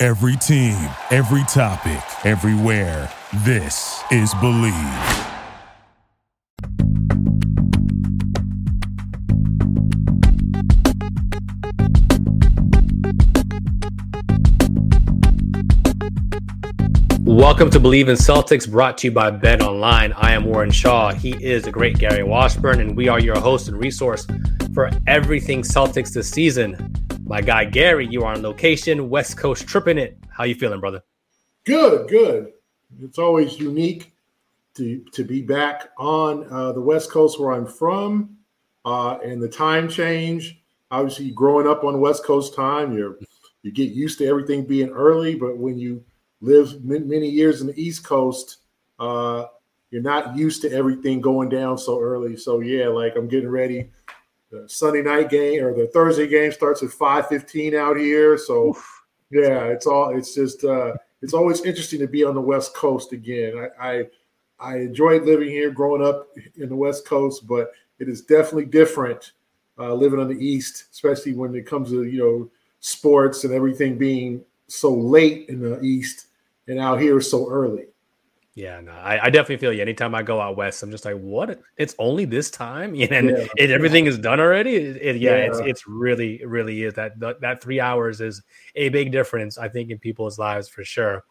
Every team, every topic, everywhere. This is Bleav. Welcome to Bleav in Celtics, brought to you by Bet Online. I am Warren Shaw. He is the great Gary Washburn, and we are your host and resource for everything Celtics this season. My guy Gary, you are on location, West Coast tripping it. How you feeling, brother? Good, good. It's always unique to to be back on uh, the West Coast where I'm from, uh, and the time change. Obviously, growing up on West Coast time, you you get used to everything being early, but when you lived many years in the East Coast, uh, you're not used to everything going down so early. So yeah, like I'm getting ready. The Sunday night game or the Thursday game starts at 5:15 out here. So Oof. yeah, it's all it's just uh, it's always interesting to be on the West Coast again. I, I I enjoyed living here, growing up in the West Coast, but it is definitely different uh, living on the East, especially when it comes to you know sports and everything being so late in the East and out here so early. Yeah, no, I, I, definitely feel you. Anytime I go out west, I'm just like, what? It's only this time, and yeah. it, everything is done already. It, it, yeah, yeah, it's it's really really is that that three hours is a big difference. I think in people's lives for sure.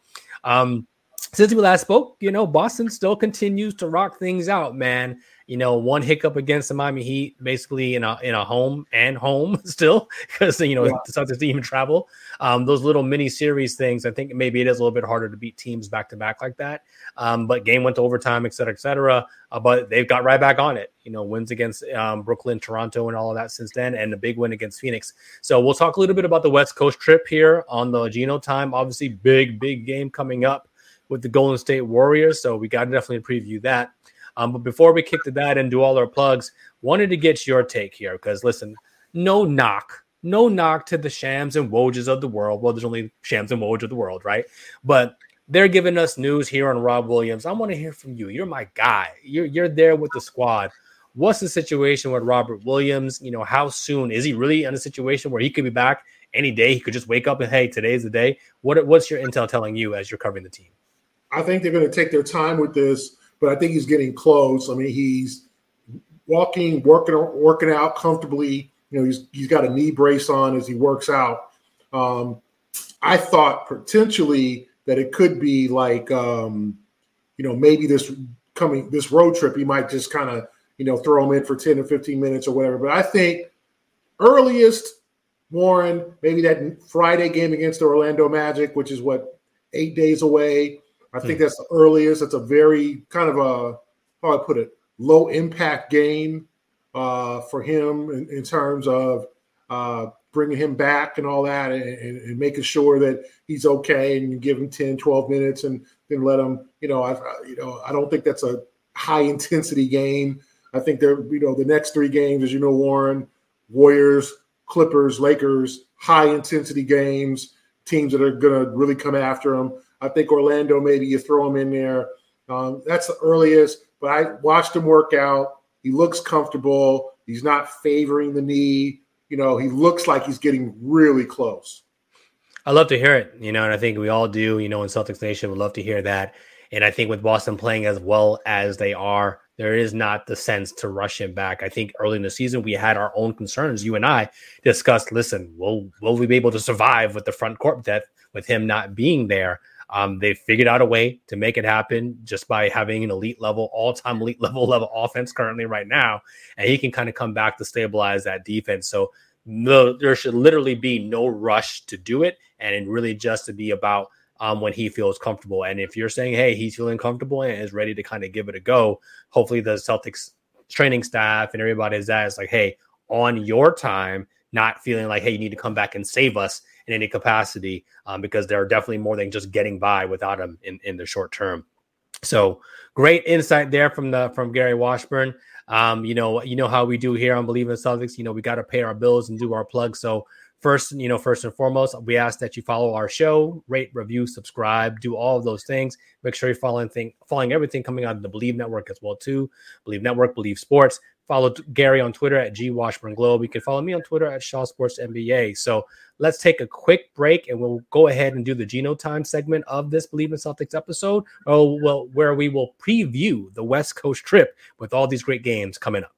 Um, since we last spoke, you know, Boston still continues to rock things out, man you know, one hiccup against the Miami Heat, basically in a in a home and home still, because you know yeah. the Celtics didn't even travel. Um, those little mini series things, I think maybe it is a little bit harder to beat teams back to back like that. Um, but game went to overtime, et cetera, et cetera. Uh, but they've got right back on it. You know, wins against um, Brooklyn, Toronto, and all of that since then, and a big win against Phoenix. So we'll talk a little bit about the West Coast trip here on the Gino time. Obviously, big big game coming up with the Golden State Warriors. So we got to definitely preview that. Um, but before we kick to that and do all our plugs, wanted to get your take here because listen, no knock, no knock to the Shams and Wojs of the world. Well, there's only Shams and Woj of the world, right? But they're giving us news here on Rob Williams. I want to hear from you. You're my guy. You're you're there with the squad. What's the situation with Robert Williams? You know, how soon is he really in a situation where he could be back any day? He could just wake up and hey, today's the day. What what's your intel telling you as you're covering the team? I think they're going to take their time with this but I think he's getting close. I mean, he's walking, working, working out comfortably. You know, he's he's got a knee brace on as he works out. Um, I thought potentially that it could be like, um, you know, maybe this coming this road trip, he might just kind of, you know, throw him in for ten or fifteen minutes or whatever. But I think earliest Warren, maybe that Friday game against the Orlando Magic, which is what eight days away. I think hmm. that's the earliest. It's a very kind of a how I put it, low impact game uh, for him in, in terms of uh, bringing him back and all that and, and, and, making sure that he's okay and you give him 10, 12 minutes and then let him, you know, I, you know, I don't think that's a high intensity game. I think they're, you know, the next three games, as you know, Warren, Warriors, Clippers, Lakers, high intensity games, teams that are going to really come after them. I think Orlando, maybe you throw him in there. Um, that's the earliest, but I watched him work out. He looks comfortable. He's not favoring the knee. You know, he looks like he's getting really close. I love to hear it, you know, and I think we all do, you know, in Celtics Nation would love to hear that. And I think with Boston playing as well as they are, there is not the sense to rush him back. I think early in the season we had our own concerns. You and I discussed, listen, will will we be able to survive with the front court depth with him not being there? Um, they figured out a way to make it happen just by having an elite level, all time elite level level offense currently right now, and he can kind of come back to stabilize that defense. So no, there should literally be no rush to do it, and it really just to be about um, when he feels comfortable. And if you're saying, hey, he's feeling comfortable and is ready to kind of give it a go, hopefully the Celtics training staff and everybody is that is like, hey, on your time, not feeling like, hey, you need to come back and save us in any capacity um, because they're definitely more than just getting by without him in, in the short term. So great insight there from the from Gary Washburn. Um, you know, you know how we do here on Bleav in Celtics. You know, we got to pay our bills and do our plugs. So first, you know, first and foremost, we ask that you follow our show, rate, review, subscribe, do all of those things. Make sure you're following thing, following everything coming out of the Bleav Network as well too. Bleav Network, Bleav Sports. Follow Gary on Twitter at G Washburn Globe. You can follow me on Twitter at Shaw Sports NBA. So let's take a quick break and we'll go ahead and do the Gino time segment of this Bleav in Celtics episode. Oh, well, where we will preview the West Coast trip with all these great games coming up.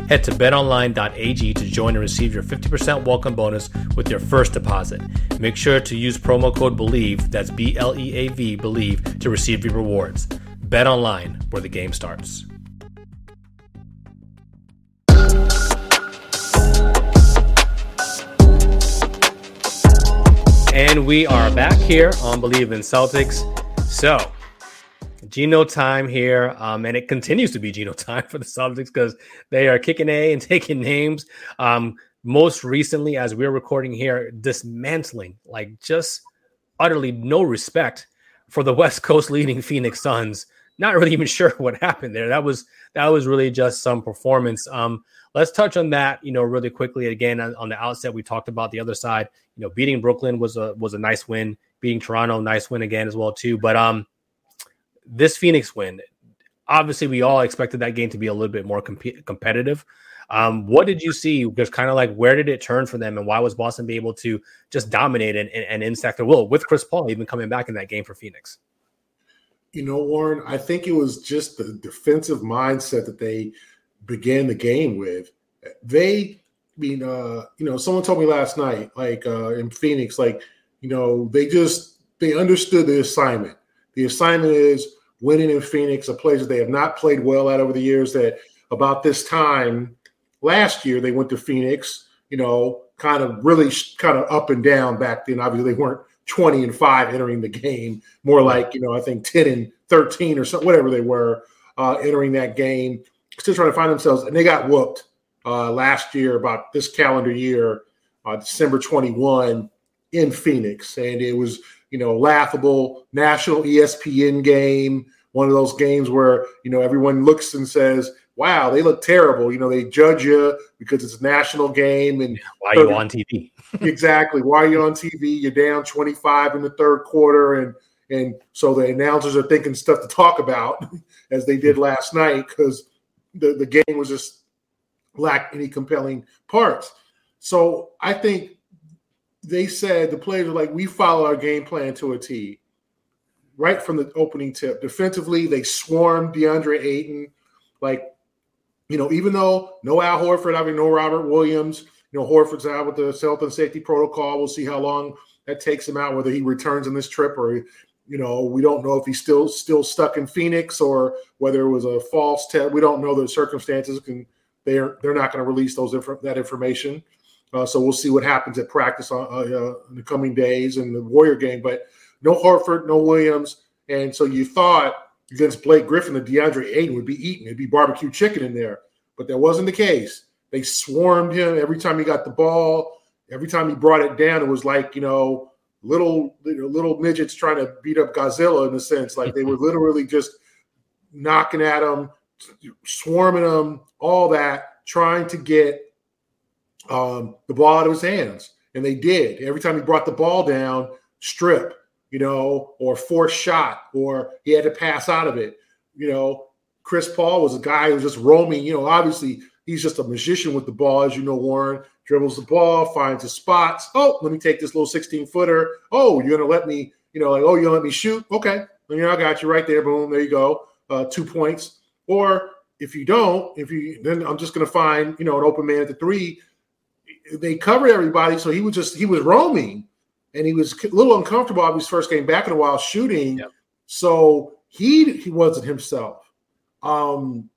Head to betonline.ag to join and receive your 50% welcome bonus with your first deposit. Make sure to use promo code BLEAV, that's B L E A V, BLEAV, to receive your rewards. Bet online, where the game starts. And we are back here on Bleav in Celtics. So, Gino time here, um, and it continues to be Gino time for the Celtics because they are kicking A and taking names. Um, most recently, as we're recording here, dismantling like just utterly no respect for the West Coast leading Phoenix Suns. Not really even sure what happened there. That was that was really just some performance. Um, let's touch on that, you know, really quickly. Again, on, on, the outset, we talked about the other side. You know, beating Brooklyn was a was a nice win. Beating Toronto, nice win again as well too. But um, this Phoenix win, obviously, we all expected that game to be a little bit more comp- competitive. Um, what did you see? Just kind of like where did it turn for them, and why was Boston be able to just dominate and, and, and insack their will with Chris Paul even coming back in that game for Phoenix? You know, Warren, I think it was just the defensive mindset that they began the game with. They, I mean, uh, you know, someone told me last night, like uh, in Phoenix, like, you know, they just they understood the assignment. The assignment is winning in Phoenix, a place that they have not played well at over the years. That about this time last year they went to Phoenix, you know, kind of really kind of up and down back then. Obviously, they weren't 20 and 5 entering the game, more like, you know, I think 10 and 13 or something, whatever they were uh, entering that game still trying to find themselves, and they got whooped uh, last year about this calendar year, uh, December 21 in Phoenix, and it was you know laughable national ESPN game, one of those games where you know everyone looks and says, "Wow, they look terrible." You know, they judge you because it's a national game, and why are you on TV? exactly, why are you on TV? You're down 25 in the third quarter, and and so the announcers are thinking stuff to talk about as they did last night because the, the game was just lacked any compelling parts. So I think they said the players were like, we follow our game plan to a T. Right from the opening tip. Defensively, they swarmed DeAndre Ayton. Like, you know, even though no Al Horford, having no Robert Williams, you know, Horford's out with the health and safety protocol. We'll see how long that takes him out, whether he returns in this trip or you know, we don't know if he's still still stuck in Phoenix or whether it was a false test. We don't know the circumstances. Can they're they're not going to release those that information. Uh, so we'll see what happens at practice on, uh, uh, in the coming days in the Warrior game. But no Horford, no Williams, and so you thought against Blake Griffin, the DeAndre Ayton would be eaten. It'd be barbecue chicken in there, but that wasn't the case. They swarmed him every time he got the ball. Every time he brought it down, it was like you know little little midgets trying to beat up Godzilla in a sense. Like they were literally just knocking at him, swarming him, all that, trying to get um, the ball out of his hands. And they did. Every time he brought the ball down, strip, you know, or force shot, or he had to pass out of it. You know, Chris Paul was a guy who was just roaming. You know, obviously he's just a magician with the ball, as you know, Warren dribbles the ball, finds the spots. Oh, let me take this little 16 footer. Oh, you're to let me, you know, like, oh, you're to let me shoot? Okay. You know, I got you right there. Boom. There you go. Uh, two points. Or if you don't, if you, then I'm just to find, you know, an open man at the three. They cover everybody. So he was just, he was roaming. and he was a little uncomfortable his first game back in a while shooting. Yep. So he he wasn't himself. Um,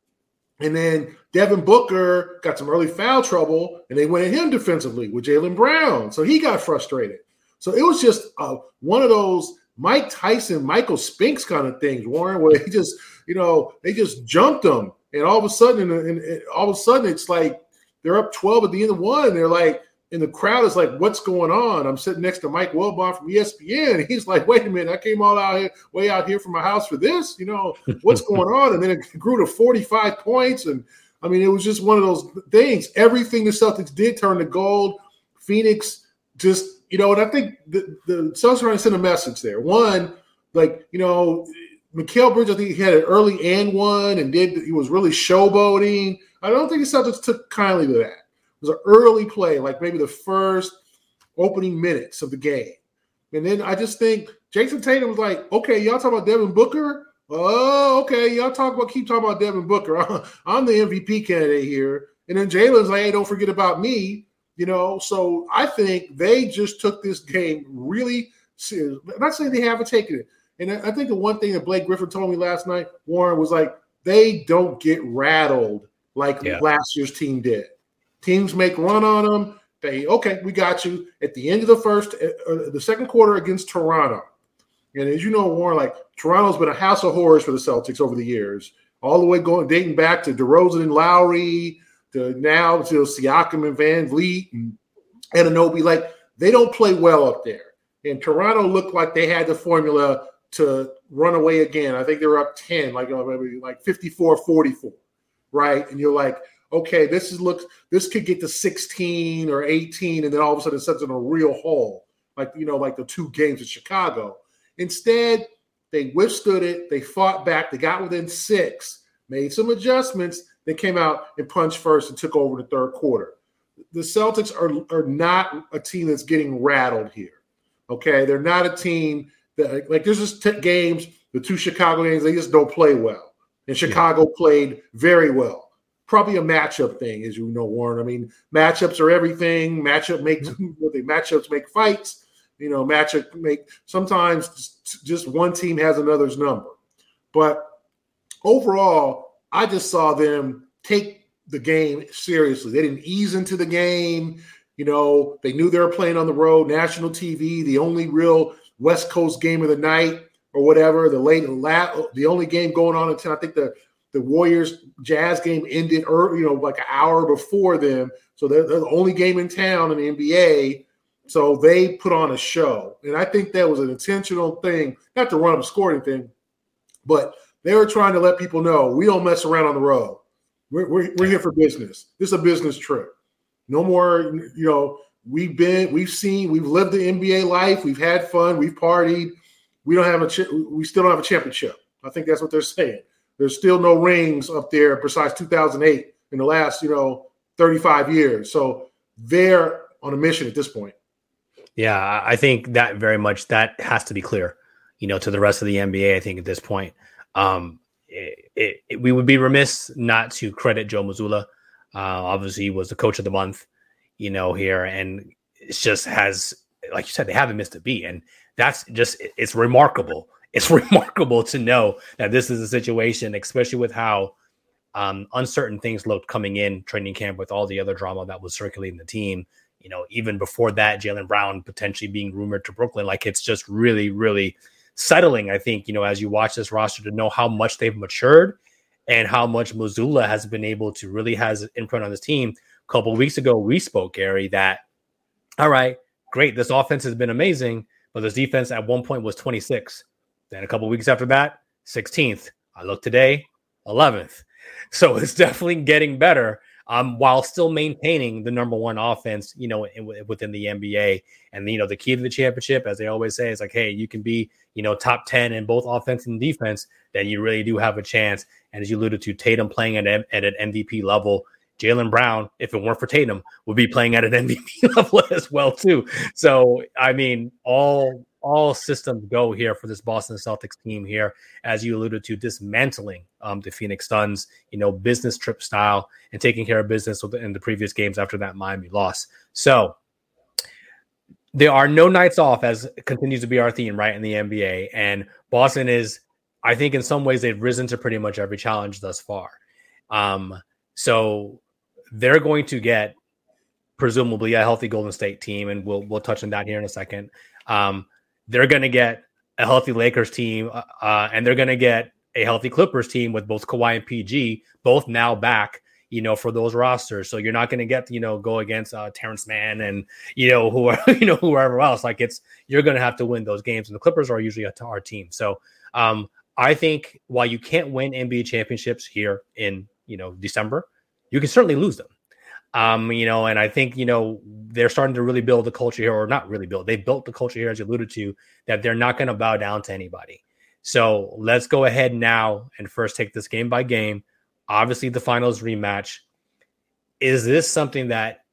and then Devin Booker got some early foul trouble, and they went at him defensively with Jaylen Brown. So he got frustrated. So it was just uh, one of those Mike Tyson, Michael Spinks kind of things, Warren, where he just, you know, they just jumped him, and all of a sudden, and, and all of a sudden, it's like they're up twelve at the end of one. And they're like, and the crowd is like, "What's going on?" I'm sitting next to Mike Wilbon from ESPN, he's like, "Wait a minute, I came all out here, way out here from my house for this. You know, what's going on?" And then it grew to 45 points, and I mean, it was just one of those things. Everything the Celtics did turned to gold. Phoenix just, you know, and I think the, the Celtics are trying to send a message there. One, like, you know, Mikal Bridges, I think he had an early and one and did he was really showboating. I don't think the Celtics took kindly to that It was an early play, like maybe the first opening minutes of the game. And then I just think Jayson Tatum was like, okay, y'all talk about Devin Booker. Oh, okay. Y'all talk about keep talking about Devin Booker. I'm the MVP candidate here. And then Jaylen's like, hey, don't forget about me. You know, so I think they just took this game really serious. I'm not saying they haven't taken it. And I think the one thing that Blake Griffin told me last night, Warren, was like, they don't get rattled like yeah. last year's team did. Teams make run on them. They okay, we got you. At the end of the first, uh, uh, the second quarter against Toronto, and as you know, Warren, like Toronto's been a house of horrors for the Celtics over the years, all the way going dating back to DeRozan and Lowry, to now to Siakam and VanVleet and Anunoby. Like they don't play well up there. And Toronto looked like they had the formula to run away again. I think they were up 10, like uh, maybe like 54 44, right? And you're like, okay, this is looks this could get to 16 or 18, and then all of a sudden it sets in a real hole, like you know, like the two games in Chicago. Instead, they withstood it, they fought back, they got within six, made some adjustments, they came out and punched first and took over the third quarter. The Celtics are, are not a team that's getting rattled here. Okay, they're not a team that like there's just t- games, the two Chicago games, they just don't play well. And Chicago yeah. played very well probably a matchup thing, as you know, Warren. I mean, matchups are everything. Matchup makes what they matchups make fights. You know, matchup make sometimes just one team has another's number. But overall, I just saw them take the game seriously. They didn't ease into the game. You know, they knew they were playing on the road, national TV, the only real West Coast game of the night or whatever. The late, the only game going on until I think the the Warriors Jazz game ended early, you know, like an hour before them. So they're, they're, the only game in town in the NBA. So they put on a show. And I think that was an intentional thing, not to run up a scoring thing, but they were trying to let people know we don't mess around on the road. We're, we're, we're here for business. This is a business trip. No more, you know, we've been, we've seen, we've lived the NBA life. We've had fun. We've partied. We don't have a, we still don't have a championship. I think that's what they're saying. There's still no rings up there besides 2008 in the last, you know, 35 years. So they're on a mission at this point. Yeah, I think that very much that has to be clear, you know, to the rest of the NBA. I think at this point, um, it, it, it, we would be remiss not to credit Joe Mazzulla. Uh, obviously, he was the coach of the month, you know, here, and it's just has, like you said, they haven't missed a beat, and that's just it's remarkable it's remarkable to know that this is a situation, especially with how um, uncertain things looked coming in training camp with all the other drama that was circulating the team. You know, even before that, Jaylen Brown potentially being rumored to Brooklyn. Like it's just really, really settling. I think you know as you watch this roster to know how much they've matured and how much Mazzulla has been able to really has imprint on this team. A couple weeks ago, we spoke, Gary, that all right, great, this offense has been amazing, but this defense at one point was 26. Then a couple weeks after that, 16th. I look today, 11th. So it's definitely getting better um, while still maintaining the number one offense, you know, in, within the NBA. And, you know, the key to the championship, as they always say, is like, hey, you can be, you know, top 10 in both offense and defense, then you really do have a chance. And as you alluded to, Tatum playing at, at an MVP level, Jaylen Brown, if it weren't for Tatum, would be playing at an MVP level as well, too. So, I mean, all all systems go here for this Boston Celtics team here, as you alluded to, dismantling um, the Phoenix Suns, you know, business trip style and taking care of business in the previous games after that Miami loss. So there are no nights off as continues to be our theme, right? In the NBA. And Boston is, I think, in some ways, they've risen to pretty much every challenge thus far. Um, so they're going to get presumably a healthy Golden State team, and we'll we'll touch on that here in a second. Um, they're going to get a healthy Lakers team, uh, uh, and they're going to get a healthy Clippers team with both Kawhi and PG, both now back. You know, for those rosters, so you're not going to get you know go against uh, Terance Mann and you know who are you know whoever else. Like it's you're going to have to win those games, and the Clippers are usually a our team. So um, I think while you can't win NBA championships here in you know December, you can certainly lose them. Um, you know, and I think, you know, they're starting to really build the culture here, or not really build, they built the culture here, as you alluded to, that they're not going to bow down to anybody. So let's go ahead now and first take this game by game. Obviously, the finals rematch. Is this something that,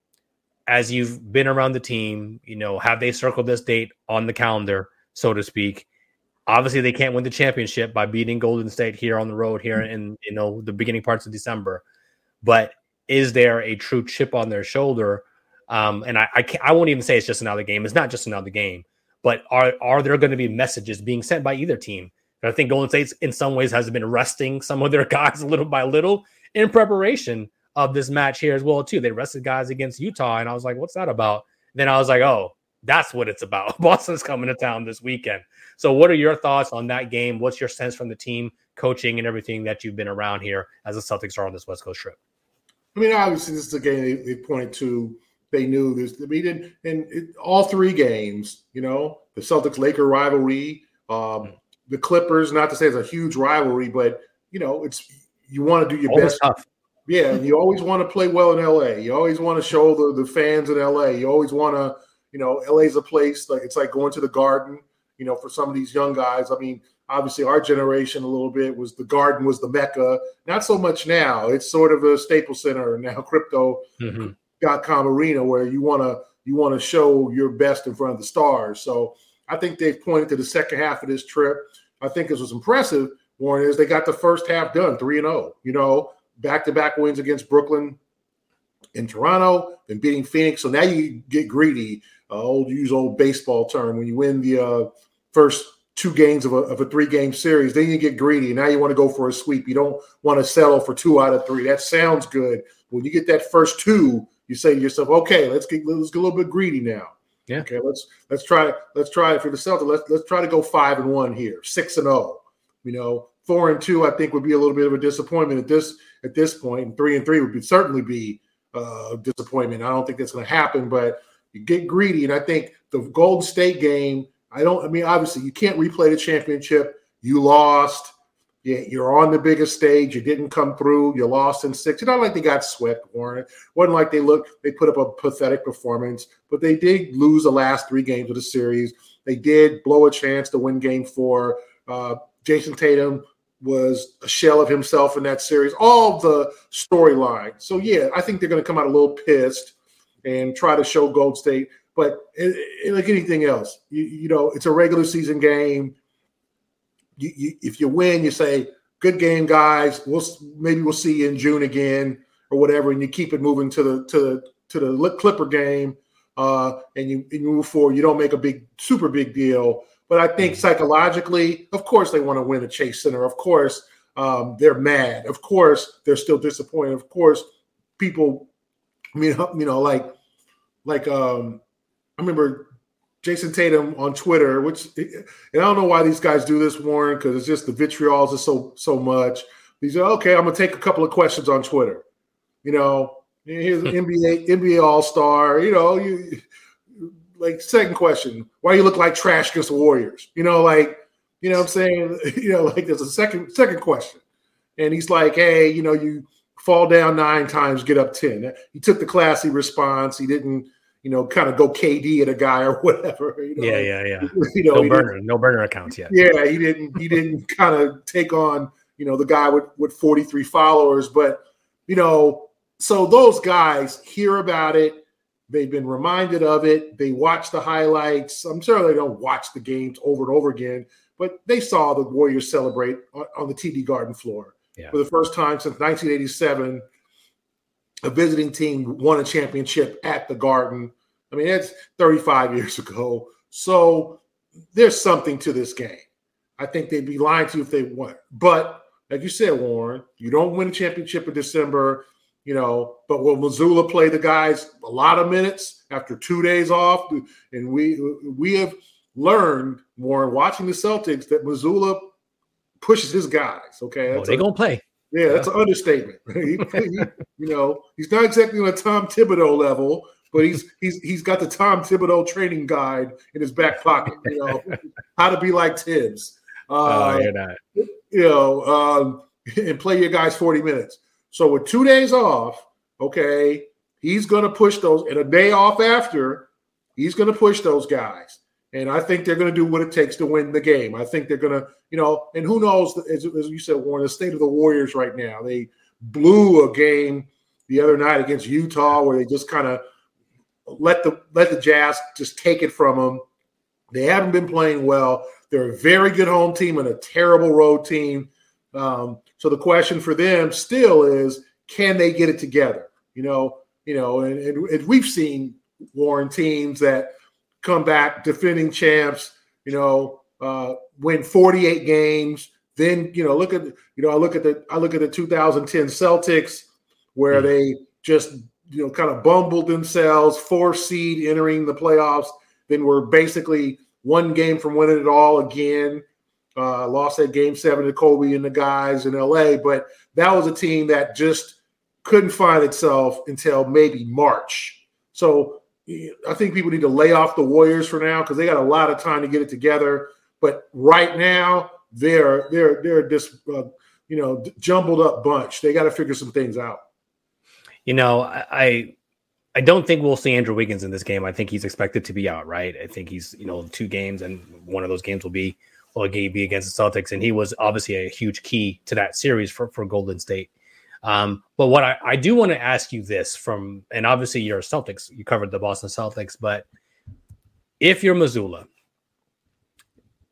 as you've been around the team, you know, have they circled this date on the calendar, so to speak? Obviously, they can't win the championship by beating Golden State here on the road here in you know the beginning parts of December, but is there a true chip on their shoulder? Um, and I, I, I won't even say it's just another game. It's not just another game, but are are there going to be messages being sent by either team? And I think Golden State, in some ways, has been resting some of their guys a little by little in preparation of this match here as well too. They rested guys against Utah, and I was like, "What's that about?" Then I was like, "Oh, that's what it's about. Boston's coming to town this weekend." So, what are your thoughts on that game? What's your sense from the team, coaching, and everything that you've been around here as the Celtics are on this West Coast trip? I mean, obviously, this is a game they, they pointed to. They knew this. I mean, in, in, in all three games, you know, the Celtics Laker rivalry, um, the Clippers. Not to say it's a huge rivalry, but you know, it's you want to do your always best. Tough. Yeah, you always want to play well in LA. You always want to show the, the fans in LA. You always want to, you know, LA's a place like it's like going to the Garden. You know, for some of these young guys. I mean, obviously our generation a little bit was the garden was the mecca. Not so much now. It's sort of a staples center now crypto mm-hmm. dot com arena where you want to you want to show your best in front of the stars. So i think they've pointed to the second half of this trip. I think this was impressive warren is they got the first half done 3 and 0 you know back-to-back wins against brooklyn in toronto then beating phoenix. So now you get greedy uh, old use old baseball term when you win the uh, first two games of a, of a three game series. Then you get greedy. Now you want to go for a sweep. You don't want to settle for two out of three. That sounds good. When you get that first two, you say to yourself, okay, let's get let's get a little bit greedy now. Yeah. Okay, let's let's try let's try it for the Celtics. Let's let's try to go five and one here, six and. Oh. You know, four and two, I think would be a little bit of a disappointment at this at this point, and three and three would be certainly be uh, disappointment. I don't think that's going to happen, but you get greedy, and I think the Golden State game I don't. I mean, obviously, you can't replay the championship. You lost. You're on the biggest stage. You didn't come through. You lost in six. It's not like they got swept, Warren. It wasn't like they looked. They put up a pathetic performance, but they did lose the last three games of the series. They did blow a chance to win Game Four. Uh, Jayson Tatum was a shell of himself in that series. All the storyline. So yeah, I think they're going to come out a little pissed and try to show Gold State but it, it, like anything else, you, you, know, it's a regular season game. You, you, if you win, you say, "Good game, guys. We'll maybe we'll see you in June again or whatever," and you keep it moving to the to the to the Clipper game, uh, and you, and you move forward. You don't make a big, super big deal. But I think psychologically, of course, they want to win a Chase Center. Of course, um, they're mad. Of course, they're still disappointed. Of course, people, I mean, you know, like like um, I remember Jayson Tatum on Twitter, which and I don't know why these guys do this, Warren, because it's just the vitriol is so so much. He's like, okay, I'm gonna take a couple of questions on Twitter. You know, here's an NBA NBA All Star. You know, you like second question, why you look like trash against the Warriors? You know, like you know, what I'm saying, you know, like there's a second second question, and he's like, hey, you know, you fall down nine times, get up ten. He took the classy response. He didn't you know, kind of go KD at a guy or whatever. You know? Yeah, yeah, yeah. You know, no burner, no burner accounts yet. Yeah, he didn't. He didn't kind of take on you know the guy with with 43 followers, but you know, so those guys hear about it. They've been reminded of it. They watch the highlights. I'm sure they don't watch the games over and over again, but they saw the Warriors celebrate on, on the TD Garden floor yeah. for the first time since 1987 a visiting team won a championship at the Garden. I mean, it's 35 years ago. So there's something to this game. I think they'd be lying to you if they won. But like you said, Warren, you don't win a championship in December, you know. But will Mazzulla play the guys a lot of minutes after two days off? And we we have learned, Warren, watching the Celtics, that Mazzulla pushes his guys. Okay, oh, they're gonna play. Yeah, that's an understatement. he, he, you know, he's not exactly on a Tom Thibodeau level, but he's he's he's got the Tom Thibodeau training guide in his back pocket. You know, how to be like Thibs. Uh, oh, you're not. You know, um, and play your guys 40 minutes. So with two days off, okay, he's going to push those, and a day off after, he's going to push those guys. And I think they're going to do what it takes to win the game. I think they're going to, you know, and who knows, as, as you said, Warren, the state of the Warriors right now. They blew a game the other night against Utah where they just kind of let the let the Jazz just take it from them. They haven't been playing well. They're a very good home team and a terrible road team. Um, so the question for them still is, can they get it together? You know, you know, and, and, and we've seen Warren teams that come back defending champs. You know, uh, win 48 games. Then you know, look at you know, I look at the I look at the 2010 Celtics where mm-hmm. they just you know kind of bumbled themselves, four seed entering the playoffs. Then were basically one game from winning it all again. Uh, lost that game seven to Kobe and the guys in LA, but that was a team that just couldn't find itself until maybe March. So I think people need to lay off the Warriors for now because they got a lot of time to get it together. But right now, they're they're they're this uh, you know jumbled up bunch. They got to figure some things out. You know, I I don't think we'll see Andrew Wiggins in this game. I think he's expected to be out, right? I think he's, you know, two games, and one of those games will be will be against the Celtics, and he was obviously a huge key to that series for for Golden State. Um, but what I, I do want to ask you this from, and obviously you're Celtics, you covered the Boston Celtics, but if you're Mazzulla,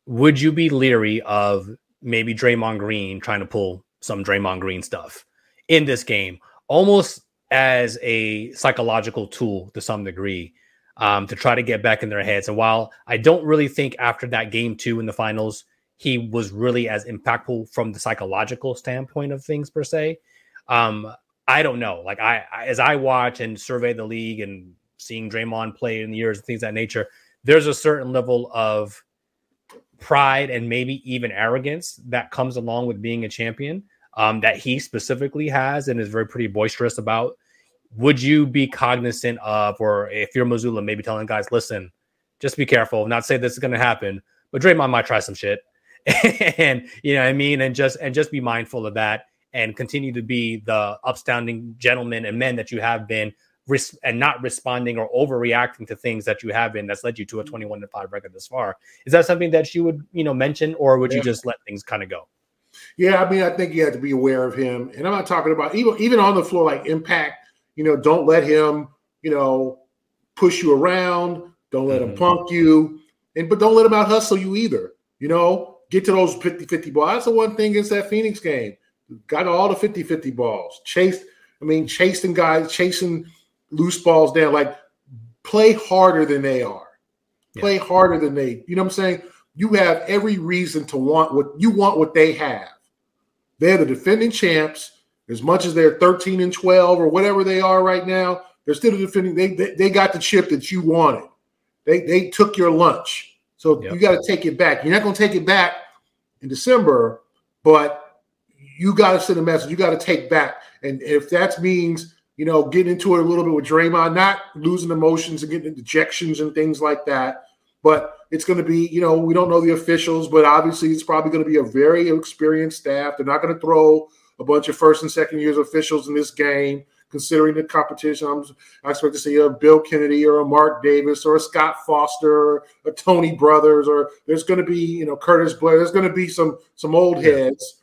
would you be leery of maybe Draymond Green trying to pull some Draymond Green stuff in this game? Almost as a psychological tool to some degree um, to try to get back in their heads. And while I don't really think after that game two in the finals, he was really as impactful from the psychological standpoint of things per se. Um, I don't know. Like I, I, as I watch and survey the league and seeing Draymond play in the years and things that nature, there's a certain level of pride and maybe even arrogance that comes along with being a champion um, that he specifically has and is very pretty boisterous about. Would you be cognizant of, or if you're Mazzulla, maybe telling guys, listen, just be careful, not say this is going to happen, but Draymond might try some shit, and you know what I mean, and just and just be mindful of that, and continue to be the upstanding gentlemen and men that you have been, res- and not responding or overreacting to things that you have been that's led you to a 21 to five record this far. Is that something that you would you know mention, or would yeah. you just let things kind of go? Yeah, I mean, I think you have to be aware of him. And I'm not talking about even even on the floor, like impact, you know, don't let him, you know, push you around, don't let mm-hmm. him punk you, and but don't let him out hustle you either. You know, get to those 50-50 balls. That's the one thing against that Phoenix game. Got all the 50-50 balls. Chase, I mean, chasing guys, chasing loose balls down. Like play harder than they are. Play yeah. harder than they, you know what I'm saying? you have every reason to want what you want what they have. They're the defending champs. As much as they're 13 and 12 or whatever they are right now, they're still defending. They, they, they got the chip that you wanted. They they took your lunch. So yep. you got to take it back. You're not going to take it back in December, but you got to send a message. You got to take back. And if that means, you know, getting into it a little bit with Draymond, not losing emotions and getting dejections and things like that, but it's going to be, you know, we don't know the officials, but obviously it's probably going to be a very experienced staff. They're not going to throw a bunch of first and second years officials in this game, considering the competition. I'm, I expect to see a Bill Kennedy or a Marc Davis or a Scott Foster or a Tony Brothers, or there's going to be, you know, Curtis Blair. There's going to be some some old heads.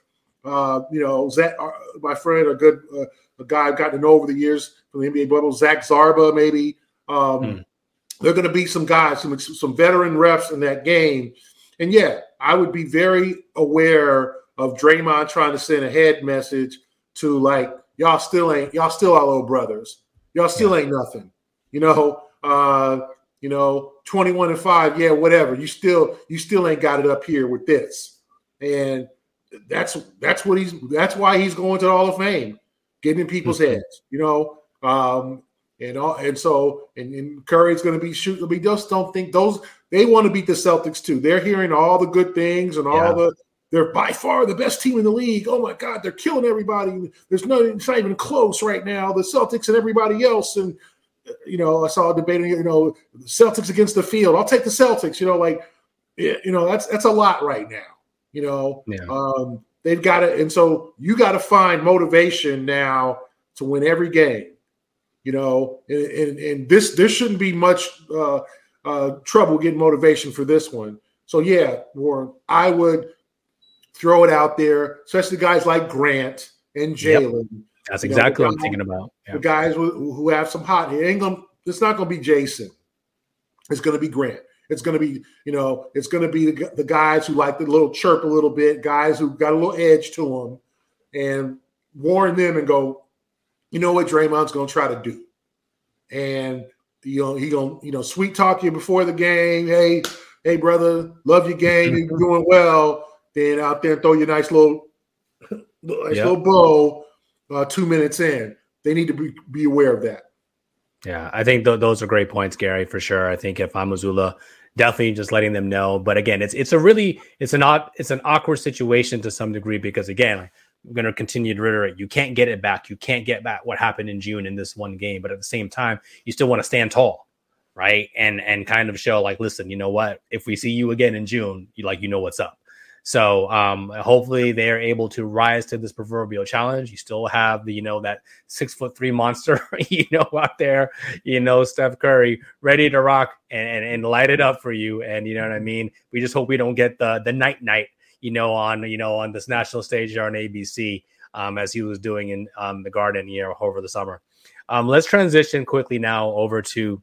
Uh, you know, Zach, uh, my friend, a good uh, a guy I've gotten to know over the years from the NBA bubble, Zach Zarba, maybe. Um, hmm there are going to be some guys, some some veteran refs in that game, and yeah, I would be very aware of Draymond trying to send a head message to like y'all still ain't y'all still our little brothers, y'all still ain't nothing, you know. uh, you know, 21 and 5, yeah, whatever. You still you still ain't got it up here with this. And that's that's what he's that's why he's going to the Hall of Fame, getting in people's mm-hmm. heads, you know. Um, and all and so and, and Curry's going to be shooting. We just don't think those they want to beat the Celtics too. They're hearing all the good things and all yeah. the they're by far the best team in the league. Oh my God, they're killing everybody. There's no, it's not even close right now. The Celtics and everybody else. And, you know, I saw a debate, you know, Celtics against the field. I'll take the Celtics, you know, like, you know, that's, that's a lot right now, you know, yeah. um, they've got it. And so you got to find motivation now to win every game, you know, and, and, and this, this shouldn't be much uh, uh, trouble getting motivation for this one. So yeah, Warren, I would, throw it out there, especially guys like Grant and Jaylen. Yep. That's exactly know, what I'm thinking about. Yeah. The guys who, who have some hot. It ain't gonna. It's not gonna be Jayson. It's gonna be Grant. It's gonna be you know. It's gonna be the, the guys who like the little chirp a little bit. Guys who got a little edge to them, and warn them and go. You know what Draymond's gonna try to do, and you know he gonna you know sweet talk you before the game. Hey, hey brother, love your game. You're doing well then out there and throw your nice little, nice yep. little bow uh, two minutes in. They need to be, be aware of that. Yeah, I think th- those are great points, Gary, for sure. I think if I'm Mazzulla, definitely just letting them know. But again, it's it's a really it's an it's an awkward situation to some degree because again, I'm going to continue to reiterate, you can't get it back. You can't get back what happened in June in this one game. But at the same time, you still want to stand tall, right? And and kind of show like, listen, you know what? If we see you again in June, you like you know what's up. So um, hopefully they are able to rise to this proverbial challenge. You still have the, you know, that six foot three monster, you know, out there, you know, Steph Curry ready to rock and, and, and light it up for you. And you know what I mean? We just hope we don't get the the night night, you know, on you know on this national stage here on ABC um, as he was doing in um, the Garden, you know, over the summer. Um, let's transition quickly now over to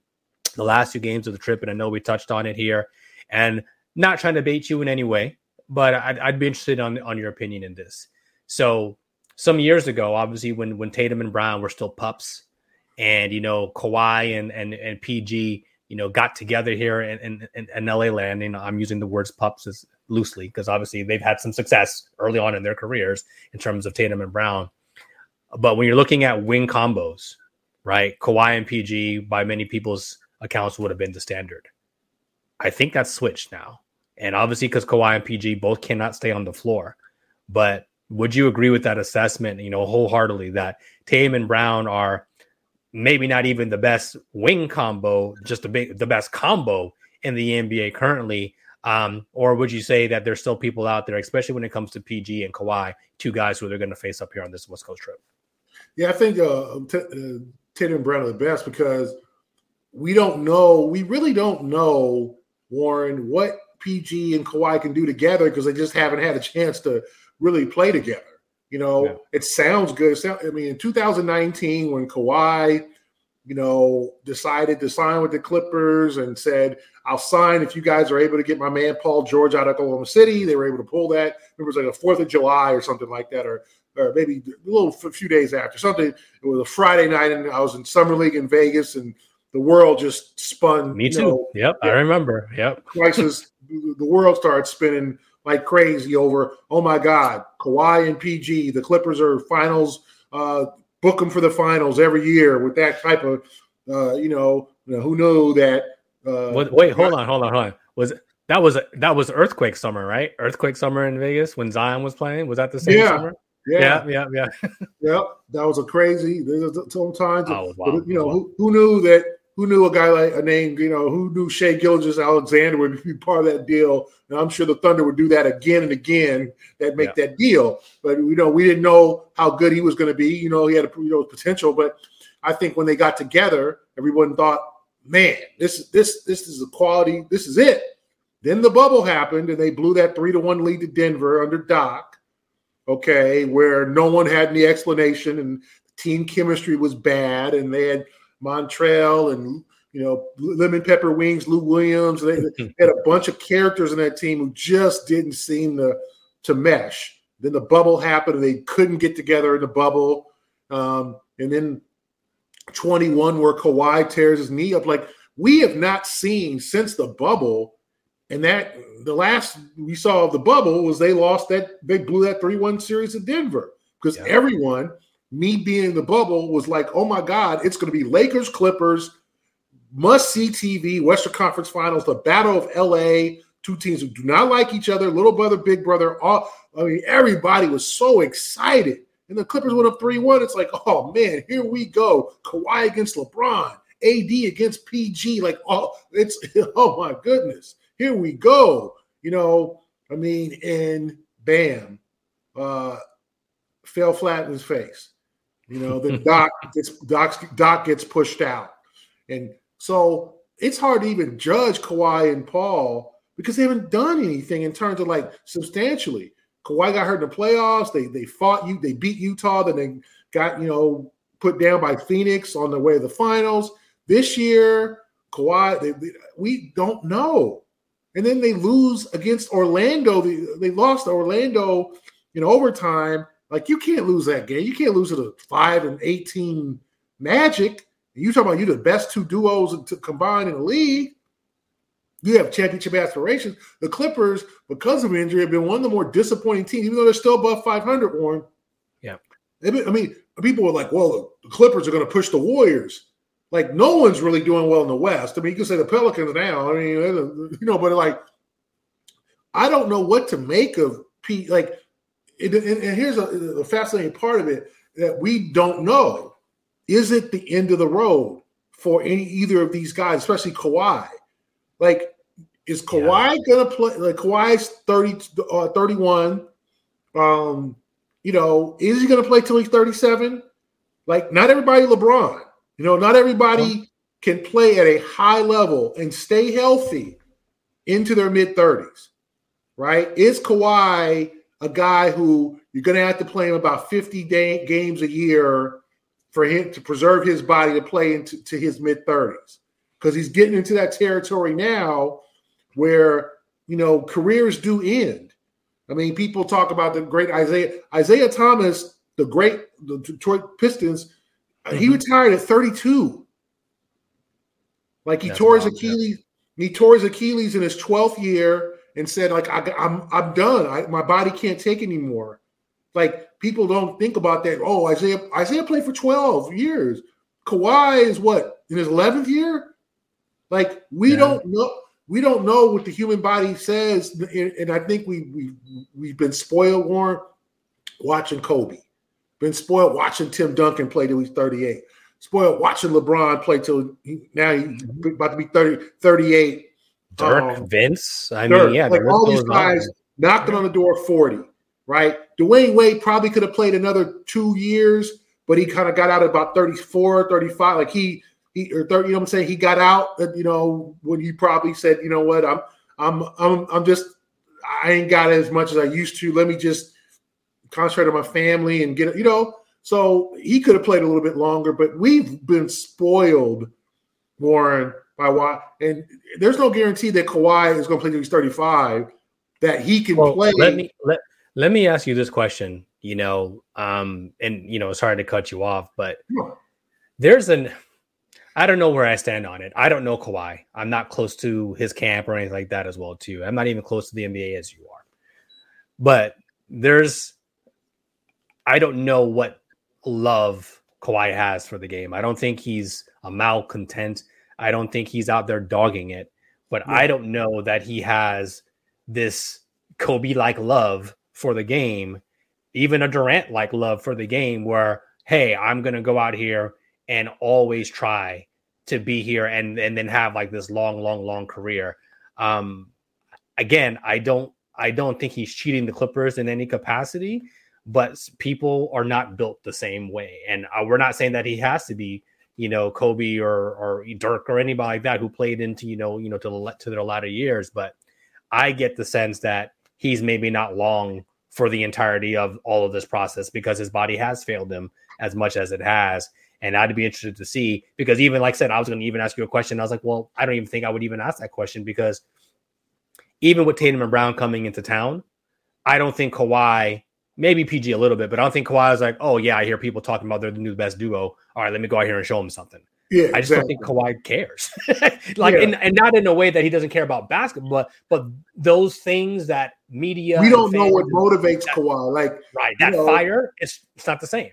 the last two games of the trip, and I know we touched on it here, and not trying to bait you in any way but I'd, I'd be interested on on your opinion in this. So some years ago, obviously when when Tatum and Brown were still pups, and you know Kawhi and and and PG, you know, got together here in in, in, LA land. You know, I'm using the words pups as loosely because obviously they've had some success early on in their careers in terms of Tatum and Brown. But when you're looking at wing combos, right, Kawhi and PG by many people's accounts would have been the standard. I think that's switched now. And obviously, because Kawhi and PG both cannot stay on the floor. But would you agree with that assessment, you know, wholeheartedly that Tatum and Brown are maybe not even the best wing combo, just the big, the best combo in the NBA currently? Um, or would you say that there's still people out there, especially when it comes to PG and Kawhi, two guys who they're going to face up here on this West Coast trip? Yeah, I think uh, t- uh, Tatum and Brown are the best because we don't know, we really don't know, Warren, what PG and Kawhi can do together because they just haven't had a chance to really play together. You know, yeah. it sounds good. I mean, in 2019, when Kawhi, you know, decided to sign with the Clippers and said, I'll sign if you guys are able to get my man Paul George out of Oklahoma City. They were able to pull that. It was like a 4th of July or something like that, or or maybe a little a few days after something. It was a Friday night, and I was in summer league in Vegas, and the world just spun. Me too. Know, yep, I remember. Yep. Crisis. The world starts spinning like crazy over. Oh my God, Kawhi and PG. The Clippers are finals. Uh, book them for the finals every year with that type of. Uh, you, know, you know, who knew that? Uh, wait, wait, hold on, hold on, hold on. Was? That was that was earthquake summer, right? Earthquake summer in Vegas when Zion was playing. Was that the same yeah. summer? Yeah, yeah, yeah. Yeah, yep. That was a crazy. There's sometimes, oh, wow. you know, who, who knew that who knew a guy like a name, you know, who knew Shai Gilgeous-Alexander would be part of that deal? And I'm sure the Thunder would do that again and again that make yeah. that deal. But you know, we didn't know how good he was going to be. You know, he had a you know potential. But I think when they got together, everyone thought, man, this this this is a quality. This is it. Then the bubble happened, and they blew that three to one lead to Denver under Doc. Okay, where no one had any explanation, and team chemistry was bad, and they had Montrezl and you know Lemon Pepper Wings, Lou Williams. They, they had a bunch of characters in that team who just didn't seem to to mesh. Then the bubble happened, and they couldn't get together in the bubble. Um, and then 21, where Kawhi tears his knee up, like we have not seen since the bubble, and that the last we saw of the bubble was they lost that they blew that 3-1 series of Denver because yeah. everyone, me being in the bubble, was like, oh my God, it's gonna be Lakers, Clippers, must see TV, Western Conference Finals, the Battle of LA, two teams who do not like each other, little brother, big brother. All I mean, everybody was so excited. And the Clippers went up 3 1. It's like, oh man, here we go. Kawhi against LeBron, AD against PG. Like, oh, it's, oh my goodness, here we go. You know, I mean, and bam, uh, fell flat in his face. You know, the doc gets doc, doc gets pushed out. And so it's hard to even judge Kawhi and Paul because they haven't done anything in terms of like substantially. Kawhi got hurt in the playoffs. They they fought you. They beat Utah. Then they got you know put down by Phoenix on the way to the finals. This year, Kawhi, they, they, we don't know. And then they lose against Orlando. They, they lost Orlando in overtime. Like you can't lose that game. You can't lose to the five and eighteen Magic. You talk about you the best two duos to combine in the league. You have championship aspirations. The Clippers, because of injury, have been one of the more disappointing teams, even though they're still above 500. Warren. Yeah. I mean, people were like, "Well, the Clippers are going to push the Warriors." Like, no one's really doing well in the West. I mean, you can say the Pelicans now. I mean, you know, but like, I don't know what to make of Pete. Like, and, and here's a, a fascinating part of it that we don't know is it the end of the road for any either of these guys, especially Kawhi? Like, is Kawhi yeah. gonna play? Like Kawhi's 30, uh, 31. Um, you know, is he gonna play till he's 37? Like, not everybody LeBron. You know, not everybody can play at a high level and stay healthy into their mid 30s, right? Is Kawhi a guy who you're going to have to play him about 50 day, games a year for him to preserve his body to play into to his mid 30s because he's getting into that territory now where you know careers do end. I mean, people talk about the great Isiah Isiah Thomas, the great the Detroit Pistons. Mm-hmm. He retired at 32. Like he That's tore his Achilles. He tore his Achilles in his 12th year and said, like, I, am I'm, I'm done. I, my body can't take anymore. Like people don't think about that. Oh, Isaiah Isiah played for 12 years. Kawhi is what in his 11th year? Like we yeah. don't know we don't know what the human body says, and, and I think we we we've been spoiled, Warren, watching Kobe, been spoiled watching Tim Duncan play till he's 38, spoiled watching LeBron play till he, now he's mm-hmm. about to be 30, 38. Dirk, um, Vince, I Dirk, mean, yeah, like all these guys on. knocking on the door 40 right? Dwyane Wade probably could have played another two years, but he kind of got out at about 34, 35. Like he, he or 30, you know what I'm saying? He got out, you know, when he probably said, you know what, I'm, I'm, I'm, I'm just, I ain't got as much as I used to. Let me just concentrate on my family and get, you know. So he could have played a little bit longer, but we've been spoiled, Warren, by why. And there's no guarantee that Kawhi is going to play till he's 35. That he can well, play. Let me let let me ask you this question, you know, um, and you know, sorry to cut you off, but there's an I don't know where I stand on it. I don't know Kawhi. I'm not close to his camp or anything like that as well, too. I'm not even close to the NBA as you are. But there's I don't know what love Kawhi has for the game. I don't think he's a malcontent. I don't think he's out there dogging it. But yeah. I don't know that he has this Kobe like love for the game, even a Durant like love for the game, where hey, I'm gonna go out here and always try to be here and and then have like this long, long, long career. Um, again, I don't I don't think he's cheating the Clippers in any capacity, but people are not built the same way, and uh, we're not saying that he has to be you know Kobe or or Dirk or anybody like that who played into you know you know to to their latter years, but I get the sense that he's maybe not long for the entirety of all of this process because his body has failed him as much as it has. And I'd be interested to see because even like I said, I was going to even ask you a question. I was like, well, I don't even think I would even ask that question because even with Tatum and Brown coming into town, I don't think Kawhi, maybe PG a little bit, but I don't think Kawhi is like, oh yeah, I hear people talking about they're the new best duo. All right, let me go out here and show him something. Yeah, I just exactly. don't think Kawhi cares. like, yeah. and, and not in a way that he doesn't care about basketball, but, but those things that media. We don't know what motivates that, Kawhi. Like, right, that know, fire, it's, it's not the same.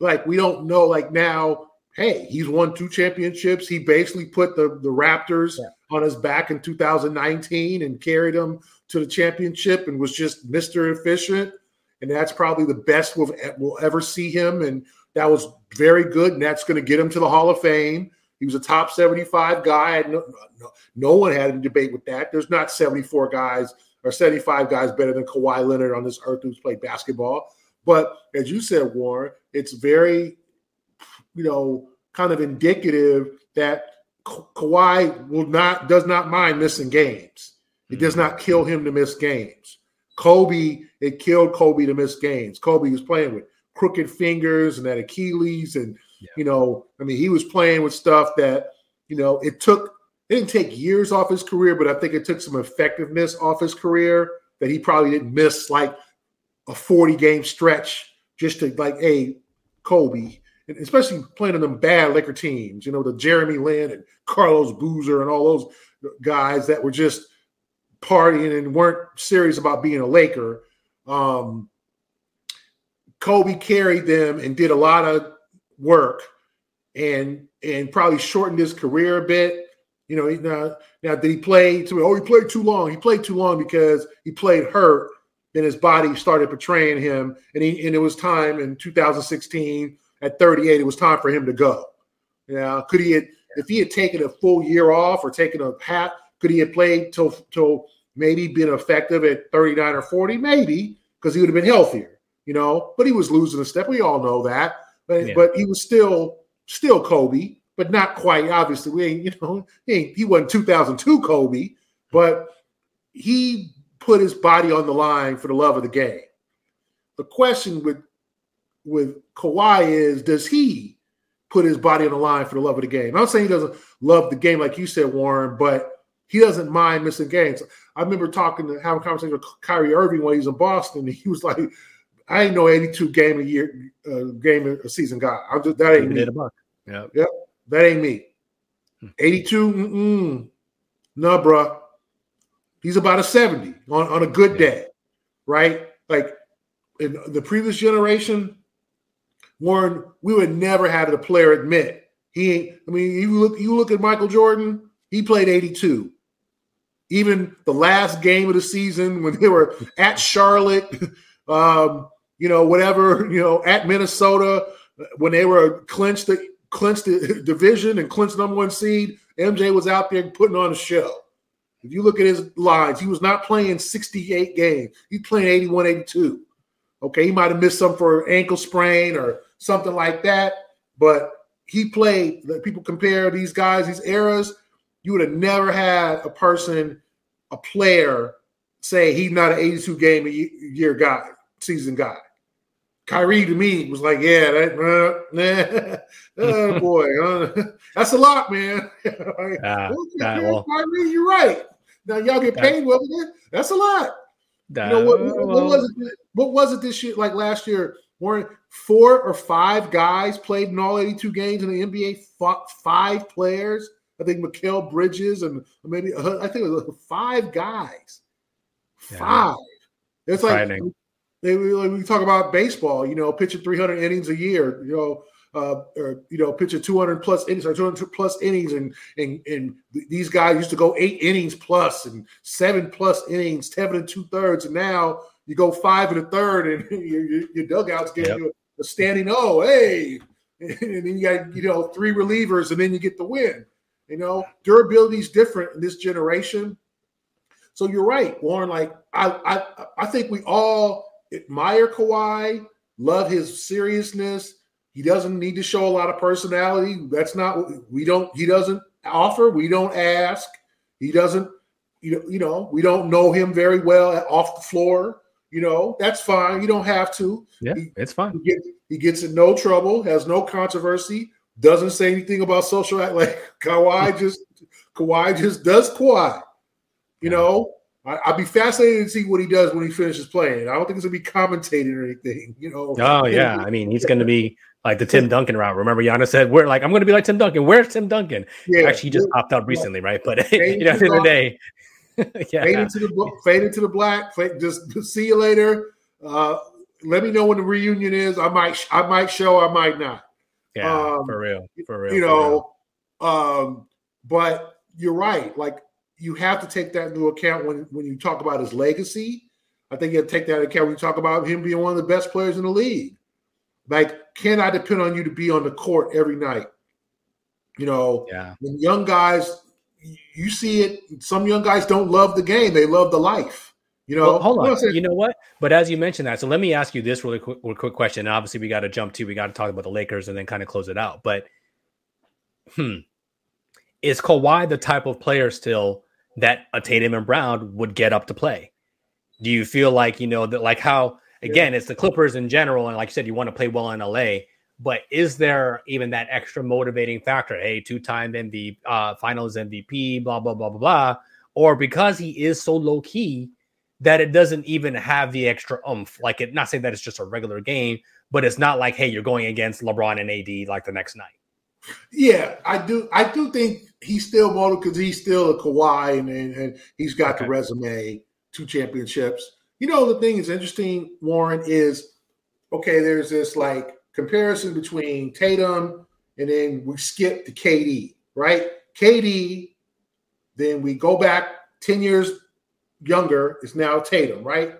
Like, we don't know. Like, now, hey, he's won two championships. He basically put the, the Raptors yeah. on his back in 2019 and carried them to the championship and was just Mr. Efficient. And that's probably the best we'll, we'll ever see him. And that was very good, and that's going to get him to the Hall of Fame. He was a top 75 guy. No, no, no one had a debate with that. There's not 74 guys or 75 guys better than Kawhi Leonard on this earth who's played basketball. But as you said, Warren, it's very, you know, kind of indicative that Ka- Kawhi will not does not mind missing games. It does not kill him to miss games. Kobe, it killed Kobe to miss games. Kobe was playing with crooked fingers and that Achilles. And, yeah. you know, I mean, he was playing with stuff that, you know, it took, it didn't take years off his career, but I think it took some effectiveness off his career that he probably didn't miss like a 40 game stretch just to like, hey, Kobe, and especially playing in them bad Laker teams, you know, the Jeremy Lin and Carlos Boozer and all those guys that were just partying and weren't serious about being a Laker. Um, Kobe carried them and did a lot of work and and probably shortened his career a bit. You know, now now did he play too? Oh, he played too long. He played too long because he played hurt. Then his body started betraying him, and he and it was time in 2016 at 38. It was time for him to go. Yeah, could he had if he had taken a full year off or taken a hat? Could he have played till till maybe been effective at 39 or 40? Maybe because he would have been healthier you know, but he was losing a step. We all know that. But yeah. but he was still still Kobe, but not quite. Obviously, we ain't, you know, he, ain't, he wasn't 2002 Kobe, but he put his body on the line for the love of the game. The question with with Kawhi is, does he put his body on the line for the love of the game? I'm saying he doesn't love the game like you said, Warren, but he doesn't mind missing games. I remember talking to having a conversation with Kyrie Irving when he was in Boston. And he was like, I ain't no 82 game a year, uh, game a season guy. I'm just that ain't me. A buck. Yeah, yep, that ain't me. Hmm. 82, mm-mm. no, bro. He's about a 70 on, on a good day, right? Like in the previous generation, Warren, we would never have a player admit he ain't. I mean, you look, you look at Michael Jordan. He played 82. Even the last game of the season when they were at Charlotte, um, you know, whatever, you know, at Minnesota when they were clinched the clinched the division and clinched number one seed, MJ was out there putting on a show. If you look at his lines, he was not playing 68 games. He's playing 81, 82. Okay, he might have missed some for ankle sprain or something like that, but he played. People compare these guys, these eras. You would have never had a person, a player, say he's not an 82 game a year guy season guy. Kyrie to me was like, yeah, that, uh, oh boy, uh, that's a lot, man. like, uh, that, well, Kyrie, you're right. Now y'all get paid well, that's a lot. That, you know what, what, what, was it? What was it this year? Like last year, weren't four or five guys played in all 82 games in the NBA? Five players. I think Mikal Bridges and maybe uh, I think it was five guys. Five. Yeah. It's like they, we talk about baseball, you know, pitching 300 innings a year, you know, uh, or you know, pitching 200 plus innings or 200 plus innings, and and and these guys used to go eight innings plus and seven plus innings, seven and two thirds, and now you go five and a third, and your, your dugout's getting yep. you a standing oh, hey, and then you got you know three relievers, and then you get the win. You know, durability is different in this generation. So you're right, Warren. Like I, I, I think we all admire Kawhi, love his seriousness. He doesn't need to show a lot of personality. That's not we don't. He doesn't offer. We don't ask. He doesn't. You know. You know. We don't know him very well off the floor. You know. That's fine. You don't have to. Yeah, he, it's fine. He gets, he gets in no trouble. Has no controversy. Doesn't say anything about social act. Like Kawhi just Kawhi just does Kawhi. You know. I, would be fascinated to see what he does when he finishes playing. I don't think it's gonna be commentating or anything, you know. Oh yeah, I mean he's gonna be like the Tim Duncan route. Remember, Giannis said, "We're like, I'm going to be like Tim Duncan. Where's Tim Duncan?" Yeah, actually, he just popped out recently, right? But you know, at the end of the day, yeah. fade into the fade into the black. Fade, just, just see you later. Uh, let me know when the reunion is. I might I might show. I might not. Yeah, um, for real, for real. You know, um, but you're right. Like you have to take that into account when when you talk about his legacy. I think you have to take that into account when you talk about him being one of the best players in the league. Like, can I depend on you to be on the court every night? You know, yeah. when young guys, you see it. Some young guys don't love the game; they love the life. You know, well, hold on. You know what? But as you mentioned that, so let me ask you this really quick, really quick question. And obviously, we got to jump to we got to talk about the Lakers and then kind of close it out. But hmm, is Kawhi the type of player still that a Tatum and Brown would get up to play? Do you feel like you know that like how again yeah. it's the Clippers in general, and like you said, you want to play well in LA. But is there even that extra motivating factor? Hey, two-time MVP, uh, Finals MVP, blah blah blah blah blah, or because he is so low key that it doesn't even have the extra oomph. Like it, not saying that it's just a regular game, but it's not like, hey, you're going against LeBron and AD like the next night. Yeah, I do. I do think he's still motivated because he's still a Kawhi and, and, and he's got okay. the resume, two championships. You know, the thing is interesting, Warren, is okay, there's this like comparison between Tatum and then we skip to KD, right? KD, then we go back 10 years younger is now Tatum, right?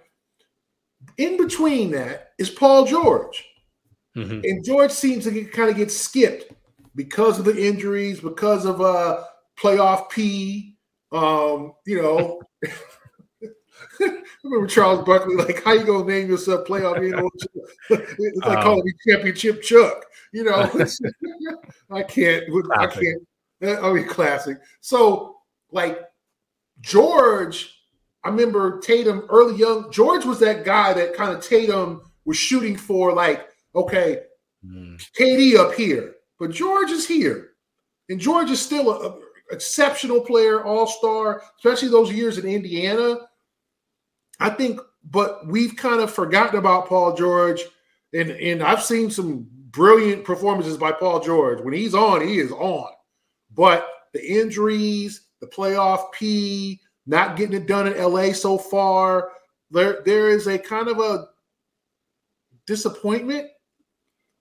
In between that is Paul George. Mm-hmm. And George seems to get, kind of get skipped because of the injuries, because of uh playoff P. Um, you know, I remember Charles Barkley, like, how you gonna name yourself playoff? You know, it's like um, calling me championship Chuck. You know, I can't. I can't. I mean, classic. So, like, George I remember Tatum early young. George was that guy that kind of Tatum was shooting for, like, okay, mm. KD up here, but George is here. And George is still an exceptional player, all star, especially those years in Indiana. I think, but we've kind of forgotten about Paul George. And, and I've seen some brilliant performances by Paul George. When he's on, he is on. But the injuries, the playoff P, not getting it done in LA so far. There, there is a kind of a disappointment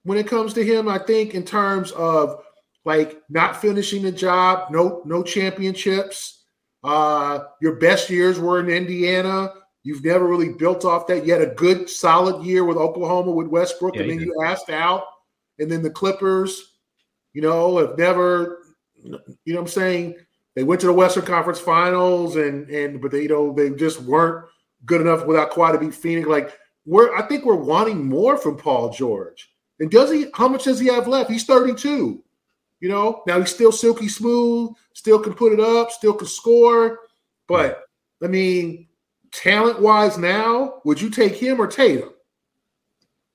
when it comes to him. I think in terms of like not finishing the job, no, no championships. Uh, your best years were in Indiana. You've never really built off that. You had a good, solid year with Oklahoma with Westbrook, yeah, and then you, you asked out. And then the Clippers, you know, have never, you know, what I'm saying they went to the Western Conference Finals, and and but they you know they just weren't good enough without Kawhi to beat Phoenix. Like we're, I think we're wanting more from Paul George. And does he? How much does he have left? He's 32. You know, now he's still silky smooth, still can put it up, still can score. But I mean, talent wise, now would you take him or Tatum?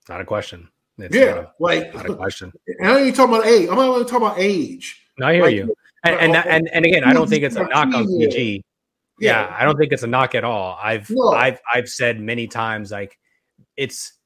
Not a question. It's yeah, not, like not a question. And I ain't talking about age. I'm not even talking about age. No, I hear like, you. And and, and and again, I don't think it's a knock on PG. Yeah, yeah I don't think it's a knock at all. I've no. I've I've said many times like it's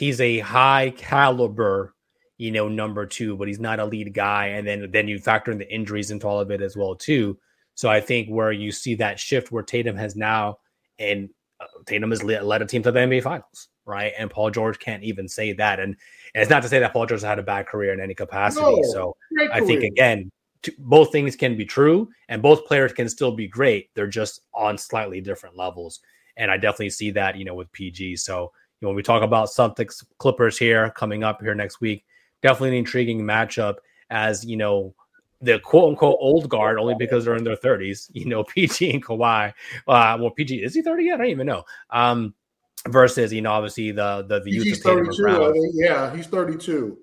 he's a high caliber, you know, number two, but he's not a lead guy. And then then you factor in the injuries into all of it as well too. So I think where you see that shift where Tatum has now and uh, Tatum has led a team to the NBA Finals, right? And Paul George can't even say that. And, and it's not to say that Paul George had a bad career in any capacity. No, so I think again, both things can be true and both players can still be great. They're just on slightly different levels. And I definitely see that, you know, with PG. So, know, when we talk about Celtics Clippers here coming up here next week, definitely an intriguing matchup as, you know, the quote unquote old guard only because they're in their 30s, you know, PG and Kawhi. Uh, well, PG, is he 30 yet? I don't even know. Um, versus, you know, obviously the, the, the youth. He's 32. yeah, he's 32.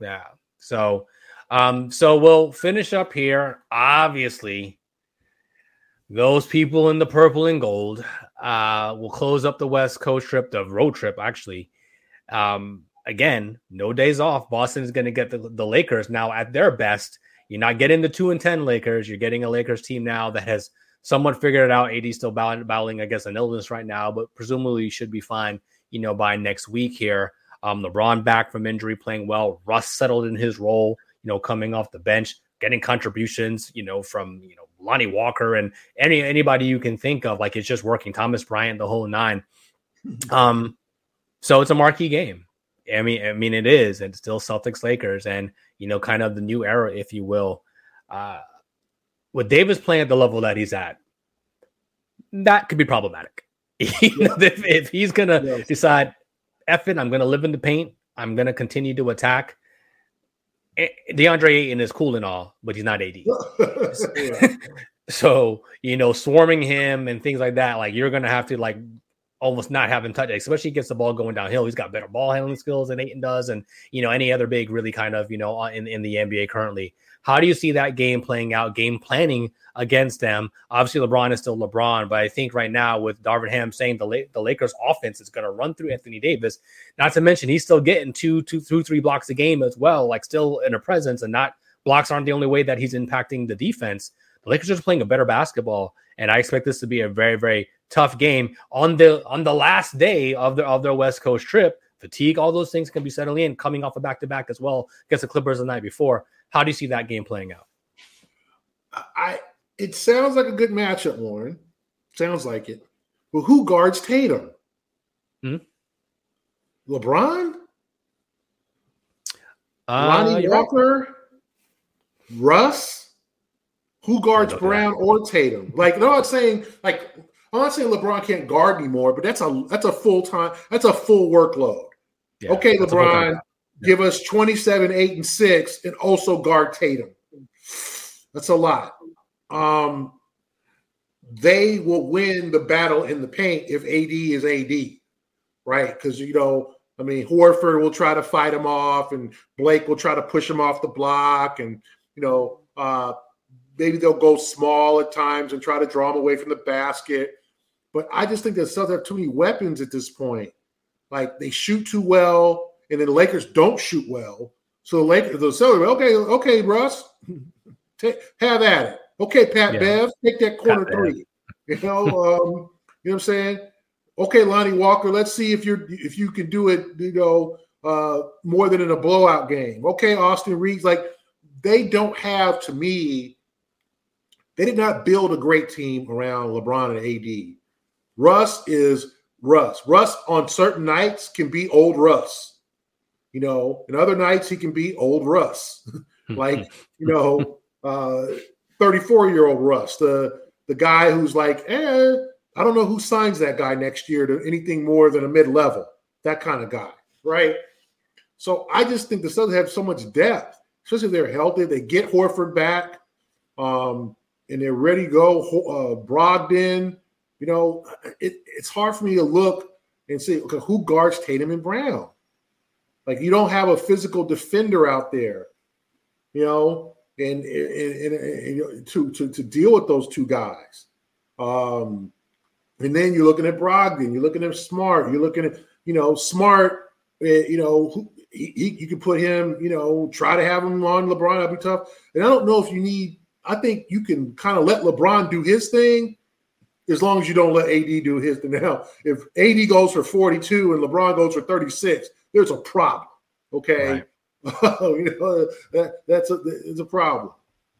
Yeah. So, um, so we'll finish up here. Obviously, those people in the purple and gold uh, we'll close up the West Coast trip, the road trip, actually. Um, again, no days off. Boston is going to get the, the Lakers now at their best. You're not getting the two and ten Lakers. You're getting a Lakers team now that has somewhat figured it out. AD still battling, I guess, an illness right now, but presumably should be fine. You know, by next week here. Um, LeBron back from injury, playing well. Russ settled in his role, you know, coming off the bench, getting contributions, you know, from you know Lonnie Walker and any anybody you can think of. Like it's just working. Thomas Bryant, the whole nine. Um, so it's a marquee game. I mean, I mean it is, and still Celtics Lakers, and you know, kind of the new era, if you will. Uh, with Davis playing at the level that he's at, that could be problematic. you know, if, if he's gonna yes. decide, F it, I'm gonna live in the paint, I'm gonna continue to attack. Eh, DeAndre Ayton is cool and all, but he's not AD. so you know, swarming him and things like that, like you're gonna have to like almost not having touch, especially gets the ball going downhill. He's got better ball handling skills than Ayton does, and you know any other big really kind of you know in in the NBA currently. How do you see that game playing out? Game planning against them. Obviously, LeBron is still LeBron, but I think right now with Darvin Ham saying the La- the Lakers offense is going to run through Anthony Davis. Not to mention he's still getting two, two, two, three blocks a game as well, like still in a presence, and not blocks aren't the only way that he's impacting the defense. The Lakers are just playing a better basketball, and I expect this to be a very, very tough game on the on the last day of their of their West Coast trip. Fatigue, all those things can be settling in, coming off a back to back as well against the Clippers the night before. How do you see that game playing out? I it sounds like a good matchup, Warren. Sounds like it. But who guards Tatum? Hmm? LeBron? Uh, Lonnie Walker? Right. Russ? Who guards Brown or Tatum? Like, I'm not saying like I'm not saying LeBron can't guard anymore, but that's a that's a full time that's a full workload. Yeah, okay, LeBron, give us 27, 8, and 6, and also guard Tatum. That's a lot. Um, they will win the battle in the paint if AD is AD, right? Because you know, I mean, Horford will try to fight him off, and Blake will try to push him off the block, and you know, uh, maybe they'll go small at times and try to draw him away from the basket. But I just think that Celtics have too many weapons at this point. Like they shoot too well, and then the Lakers don't shoot well. So the Lakers, the Celtics, okay, okay, Russ, take, have at it. Okay, Pat yeah. Bev, take that corner Pat three. Bev. You know, um, you know what I'm saying? Okay, Lonnie Walker, let's see if you're if you can do it, you know, uh, more than in a blowout game. Okay, Austin Reaves, like they don't have to me, they did not build a great team around LeBron and AD. Russ is Russ. Russ on certain nights can be old Russ. You know, and other nights he can be old Russ. like, you know, uh 34 year old Russ, the the guy who's like, eh, I don't know who signs that guy next year to anything more than a mid level, that kind of guy, right? So I just think the Suns have so much depth, especially if they're healthy. They get Horford back, um, and they're ready to go. Uh, Brogdon, you know, it, it's hard for me to look and see okay, who guards Tatum and Brown. Like you don't have a physical defender out there, you know, and, and, and, and to, to to deal with those two guys. Um, and then you're looking at Brogdon, you're looking at Smart, you're looking at you know Smart. Eh, you know, he, he, you can put him. You know, try to have him on LeBron. That'd be tough. And I don't know if you need. I think you can kind of let LeBron do his thing as long as you don't let AD do his thing. Now, if AD goes for 42 and LeBron goes for 36, there's a problem. Okay. Right. you know, that, that's a, it's a problem.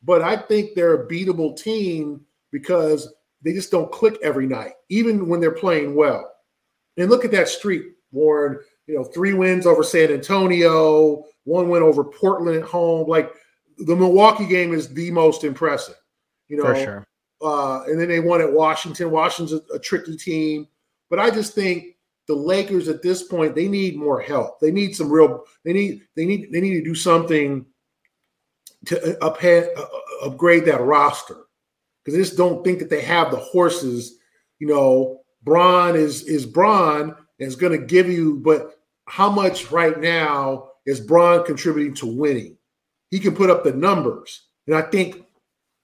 But I think they're a beatable team because they just don't click every night, even when they're playing well. And look at that streak, Warren. You know, three wins over San Antonio, one win over Portland at home. Like the Milwaukee game is the most impressive. You know, for sure. Uh, and then they won at Washington. Washington's a, a tricky team, but I just think the Lakers at this point they need more help. They need some real. They need they need they need to do something to up, uh, upgrade that roster because I just don't think that they have the horses. You know, Bron is is Bron is going to give you, but how much right now is Bron contributing to winning? He can put up the numbers, and I think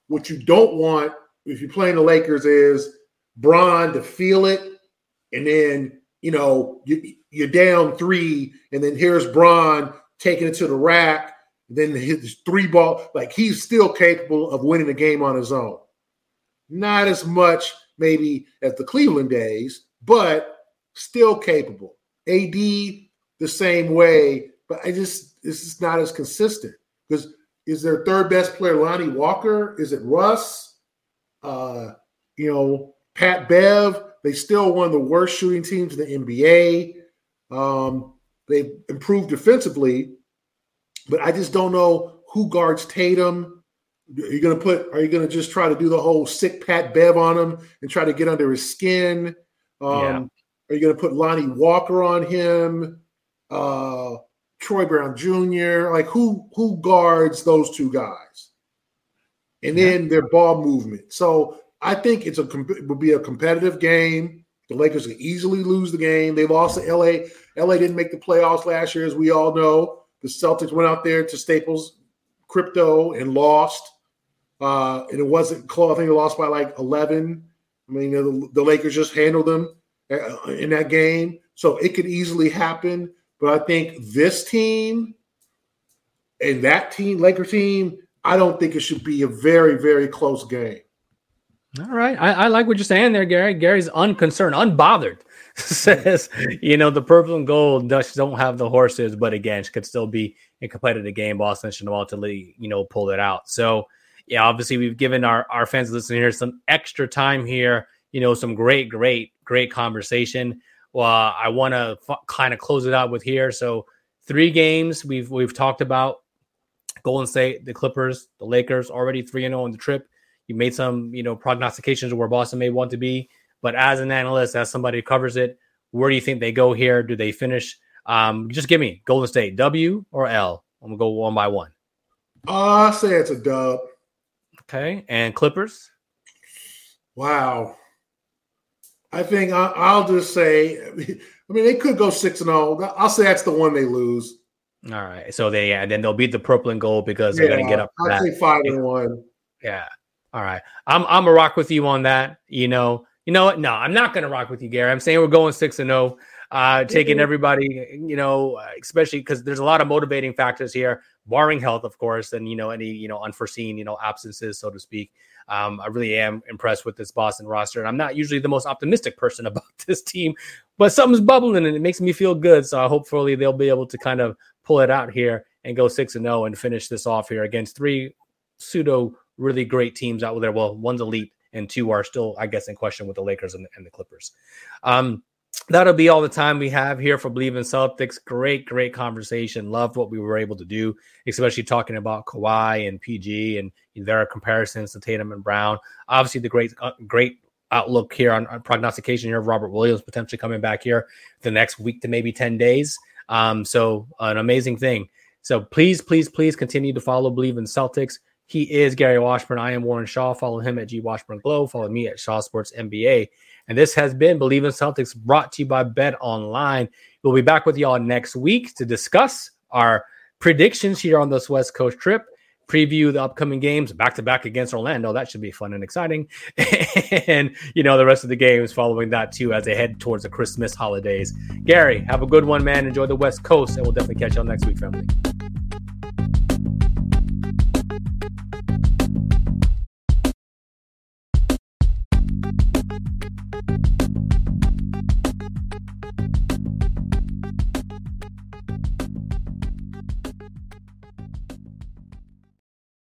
what you don't want if you're playing the Lakers is Bron to feel it, and then you know you, you're down three, and then here's Bron taking it to the rack. Then his three ball, like he's still capable of winning the game on his own. Not as much maybe as the Cleveland days, but still capable. AD the same way, but I just it's just not as consistent because is their third best player Lonnie Walker? Is it Russ? Uh, you know, Pat Bev. They still one of the worst shooting teams in the NBA. Um, they've improved defensively, but I just don't know who guards Tatum. Are you going to put? Are you going to just try to do the whole sick Pat Bev on him and try to get under his skin? Um, yeah. Are you going to put Lonnie Walker on him? Uh, Troy Brown Jr. Like who who guards those two guys? And then their ball movement. So I think it's a it would be a competitive game. The Lakers could easily lose the game. They lost to LA. LA didn't make the playoffs last year, as we all know. The Celtics went out there to Staples Crypto and lost. Uh, and it wasn't close. I think they lost by like 11. I mean, the, the Lakers just handled them uh, in that game. So it could easily happen. But I think this team and that team, Laker team, I don't think it should be a very, very close game. All right. I, I like what you're saying there, Gary. Gary's unconcerned, unbothered. Says, you know, the purple and gold Dutch don't have the horses, but again, she could still be a competitive game. Boston should ultimately, you know, pull it out. So, yeah, obviously, we've given our, our fans listening here some extra time here, you know, some great, great, great conversation well, I want to f- kind of close it out with here. So three games we've we've talked about Golden State, the Clippers, the Lakers already 3 0 on the trip. You made some, you know, prognostications where Boston may want to be. But as an analyst, as somebody who covers it, where do you think they go here? Do they finish? Um, just give me Golden State, W or L? I'm gonna go one by one. Uh, I say it's a dub. Okay, and Clippers. Wow. I think I, will just say, I mean, they could go six and zero. Oh. I'll say that's the one they lose. All right, so they and then they'll beat the purple and gold because they're going to get up. I'll say five and one. Yeah. All right. I'm I'm a rock with you on that. You know. You know what? No, I'm not going to rock with you, Gary. I'm saying we're going six and zero. Oh, uh, taking everybody, you know, especially because there's a lot of motivating factors here, barring health, of course, and you know any you know unforeseen you know absences, so to speak. Um, I really am impressed with this Boston roster. And I'm not usually the most optimistic person about this team, but something's bubbling and it makes me feel good. So hopefully they'll be able to kind of pull it out here and go 6 and 0 and finish this off here against three pseudo really great teams out there. Well, one's elite and two are still, I guess, in question with the Lakers and the, and the Clippers. Um, that'll be all the time we have here for Bleav in Celtics. Great, great conversation. Loved what we were able to do, especially talking about Kawhi and PG, and their comparisons to Tatum and Brown. Obviously, the great, uh, great outlook here on, on, prognostication here of Robert Williams potentially coming back here the next week to maybe ten days. Um, so an amazing thing. So please, please, please continue to follow Bleav in Celtics. He is Gary Washburn. I am Warren Shaw. Follow him at G Washburn Globe. Follow me at Shaw Sports NBA. And this has been Bleav in Celtics brought to you by BetOnline. We'll be back with y'all next week to discuss our predictions here on this West Coast trip, preview the upcoming games back to back against Orlando. That should be fun and exciting. and, you know, the rest of the games following that too as they head towards the Christmas holidays. Gary, have a good one, man. Enjoy the West Coast, and we'll definitely catch y'all next week, family.